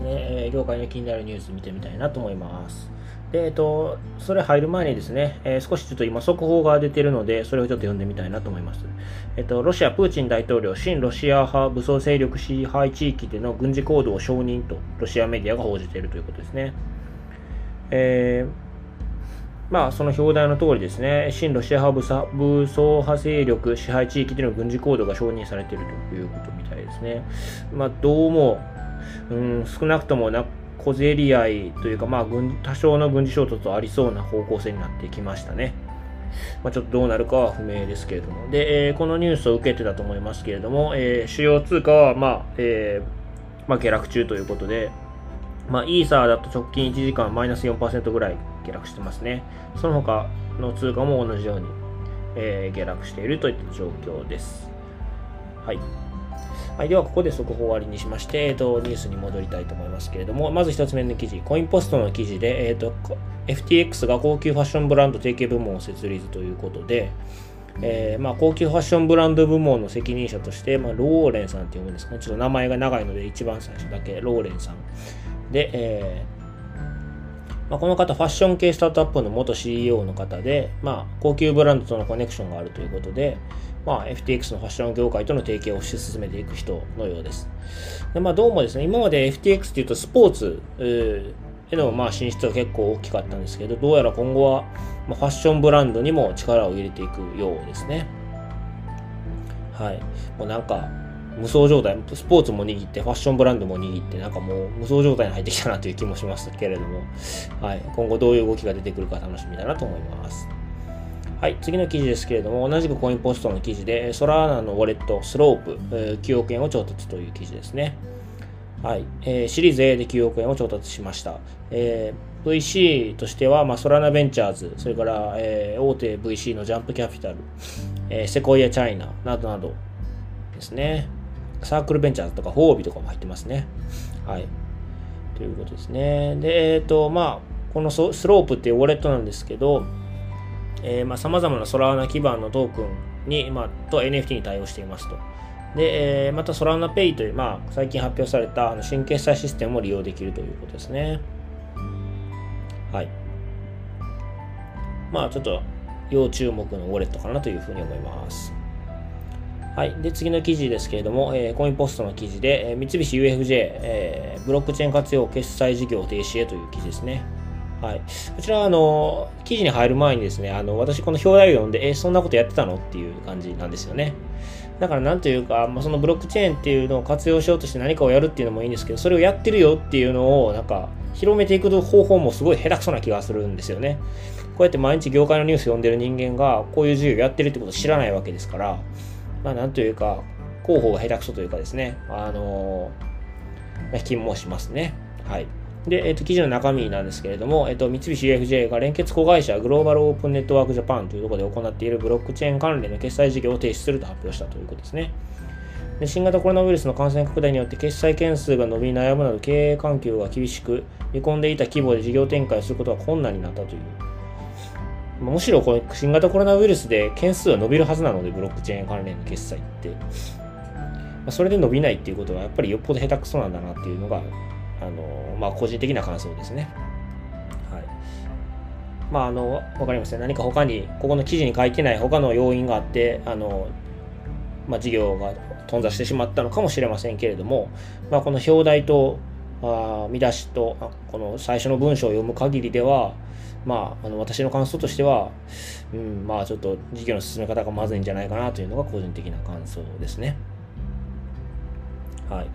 で、え業界の気になるニュース見てみたいなと思います。で、えっと、それ入る前にですね、えー、少しちょっと今速報が出てるので、それをちょっと読んでみたいなと思います。えっと、ロシア、プーチン大統領、親ロシア派武装勢力支配地域での軍事行動を承認と、ロシアメディアが報じているということですね。えー、まあ、その表題の通りですね、親ロシア派武装派勢力支配地域での軍事行動が承認されているということみたいですね。まあ、どうも、うん、少なくともな小競り合いというか、まあ軍、多少の軍事衝突ありそうな方向性になってきましたね。まあ、ちょっとどうなるかは不明ですけれども。で、えー、このニュースを受けてだと思いますけれども、えー、主要通貨は、まあ、えー、まあ、下落中ということで、まあ、イーサーだと直近1時間マイナス4%ぐらい下落してますね。その他の通貨も同じように、えー、下落しているといった状況です。はい。はい、では、ここで速報終わりにしまして、えーと、ニュースに戻りたいと思いますけれども、まず1つ目の記事、コインポストの記事で、えーと、FTX が高級ファッションブランド提携部門を設立ということで、えー、まあ、高級ファッションブランド部門の責任者として、まあ、ローレンさんって読むんですかね。ちょっと名前が長いので、一番最初だけ、ローレンさん。で、えーまあ、この方、ファッション系スタートアップの元 CEO の方で、まあ、高級ブランドとのコネクションがあるということで、まあ、FTX のファッション業界との提携を推し進めていく人のようです。でまあ、どうもですね、今まで FTX というとスポーツへのまあ進出は結構大きかったんですけど、どうやら今後はファッションブランドにも力を入れていくようですね。はい。もうなんか、無双状態、スポーツも握って、ファッションブランドも握って、なんかもう無双状態に入ってきたなという気もしますけれども、はい。今後どういう動きが出てくるか楽しみだなと思います。はい、次の記事ですけれども、同じくコインポストの記事で、ソラーナのウォレット、スロープ、えー、9億円を調達という記事ですね。はい、えー、シリーズ A で9億円を調達しました。えー、VC としては、まあ、ソラーナベンチャーズ、それから、えー、大手 VC のジャンプキャピタル、えー、セコイアチャイナなどなどですね。サークルベンチャーとか、フォービとかも入ってますね。はい。ということですね。で、えっ、ー、と、まあ、このスロープっていうウォレットなんですけど、えー、まあ、様々なソラーナ基盤のトークンに、まあ、と NFT に対応していますと。で、えー、またソラーナペイという、まあ、最近発表されたあの新決済システムも利用できるということですね。はい。まあ、ちょっと要注目のウォレットかなというふうに思います。はい。で、次の記事ですけれども、えー、コインポストの記事で、えー、三菱 UFJ、えー、ブロックチェーン活用決済事業停止へという記事ですね。はい。こちらは、あの、記事に入る前にですね、あの、私この表題を読んで、え、そんなことやってたのっていう感じなんですよね。だからなんというか、まあ、そのブロックチェーンっていうのを活用しようとして何かをやるっていうのもいいんですけど、それをやってるよっていうのを、なんか、広めていく方法もすごい下手くそな気がするんですよね。こうやって毎日業界のニュース読んでる人間が、こういう授業やってるってことを知らないわけですから、まあ、なんというか、広報が下手くそというかですね、あのー、気もしますね。はい。で、えっ、ー、と、記事の中身なんですけれども、えっ、ー、と、三菱 UFJ が連結子会社グローバルオープンネットワークジャパンというところで行っているブロックチェーン関連の決済事業を停止すると発表したということですね。で新型コロナウイルスの感染拡大によって決済件数が伸び悩むなど経営環境が厳しく、見込んでいた規模で事業展開することが困難になったという。むしろこれ新型コロナウイルスで件数は伸びるはずなので、ブロックチェーン関連の決済って。それで伸びないっていうことはやっぱりよっぽど下手くそなんだなっていうのがあのまあ、個人的な感想ですね。はい。まあ、あの、わかりません。何か他に、ここの記事に書いてない他の要因があって、あの、まあ、事業が頓挫してしまったのかもしれませんけれども、まあ、この表題と、あ見出しとあ、この最初の文章を読む限りでは、まあ、あの私の感想としては、うん、まあちょっと事業の進め方がまずいんじゃないかなというのが個人的な感想ですね。はい。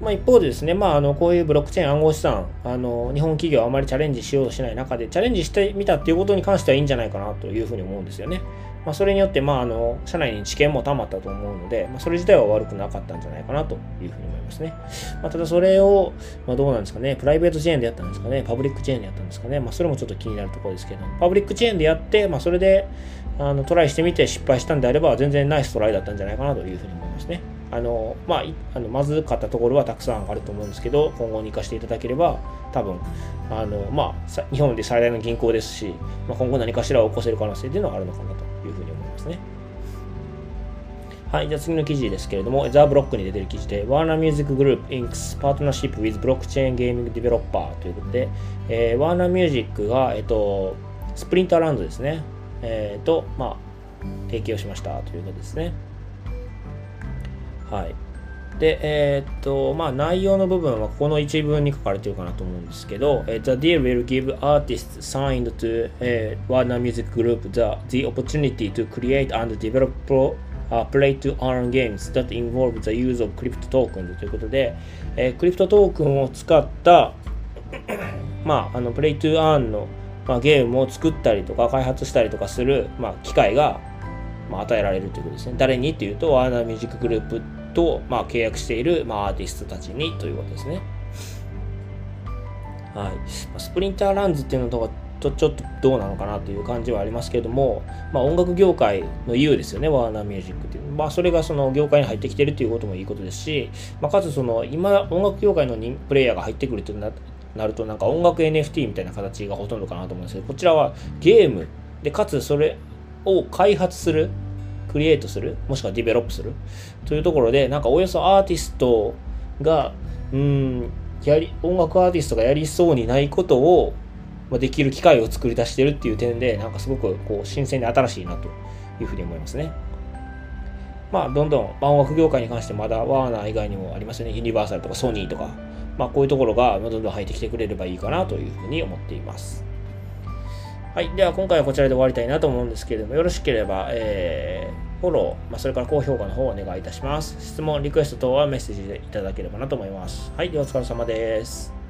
まあ、一方でですね、まあ、あのこういうブロックチェーン暗号資産あの日本企業はあまりチャレンジしようとしない中でチャレンジしてみたっていうことに関してはいいんじゃないかなというふうに思うんですよね。まあ、それによって、まあ、あの社内に知見もたまったと思うので、まあ、それ自体は悪くなかったんじゃないかなというふうに思いますね。まあ、ただそれを、まあ、どうなんですかね、プライベートチェーンでやったんですかね、パブリックチェーンでやったんですかね、まあ、それもちょっと気になるところですけど、パブリックチェーンでやって、まあ、それであのトライしてみて失敗したんであれば、全然ナイストライだったんじゃないかなというふうに思いますね。あの、まあ、あのまずかったところはたくさんあると思うんですけど、今後に生かしていただければ、多分、あの、まあ、日本で最大の銀行ですし、まあ、今後何かしらを起こせる可能性というのはあるのかなとですね。はい、じゃあ次の記事ですけれども、ザ・ブロックに出てる記事で、Warner Music Group Inc.'s Partnership with Blockchain Gaming Developer ということで、えー、Warner Music が、えっと、スプリンターランドですね、えー、と、まあ、提供しましたということですね。はい。で、えー、っと、まあ、内容の部分はこの一文に書かれてるかなと思うんですけど、The deal will give artists signed to、uh, Warner Music Group the, the opportunity to create and develop pro, uh, play to earn games that involve the use of crypto tokens ということで、えー、クリプトトークンを使ったまあ、あの、プレイトゥーアーンの、まあ、ゲームを作ったりとか開発したりとかする、まあ、機会が、まあ、与えられるということですね。誰にっていうと、ワーナーミュージックグループと、まあ、契約している、まあ、アーティストたちにということですね。はい。スプリンターランズっていうのととちょっとどうなのかなという感じはありますけれども、まあ、音楽業界の U ですよね、ワーナーミュージックっていう。まあ、それがその業界に入ってきてるっていうこともいいことですし、まあ、かつその今音楽業界のプレイヤーが入ってくるってななるとなんか音楽 NFT みたいな形がほとんどかなと思うんですけど、こちらはゲームで、かつそれを開発するクリエイトする、もしくはディベロップする？というところで、なんかおよそアーティストが、うん、やり、音楽アーティストがやりそうにないことを、まできる機会を作り出してるっていう点で、なんかすごくこう新鮮で新しいなというふうに思いますね。まあ、どんどん、ま、音楽業界に関してまだワーナー以外にもありますよね。ユニバーサルとかソニーとか、まあ、こういうところがどんどん入ってきてくれればいいかなというふうに思っています。はい。では、今回はこちらで終わりたいなと思うんですけれども、よろしければ、えー、フォロー、まあ、それから高評価の方をお願いいたします。質問、リクエスト等はメッセージでいただければなと思います。はい。では、お疲れ様です。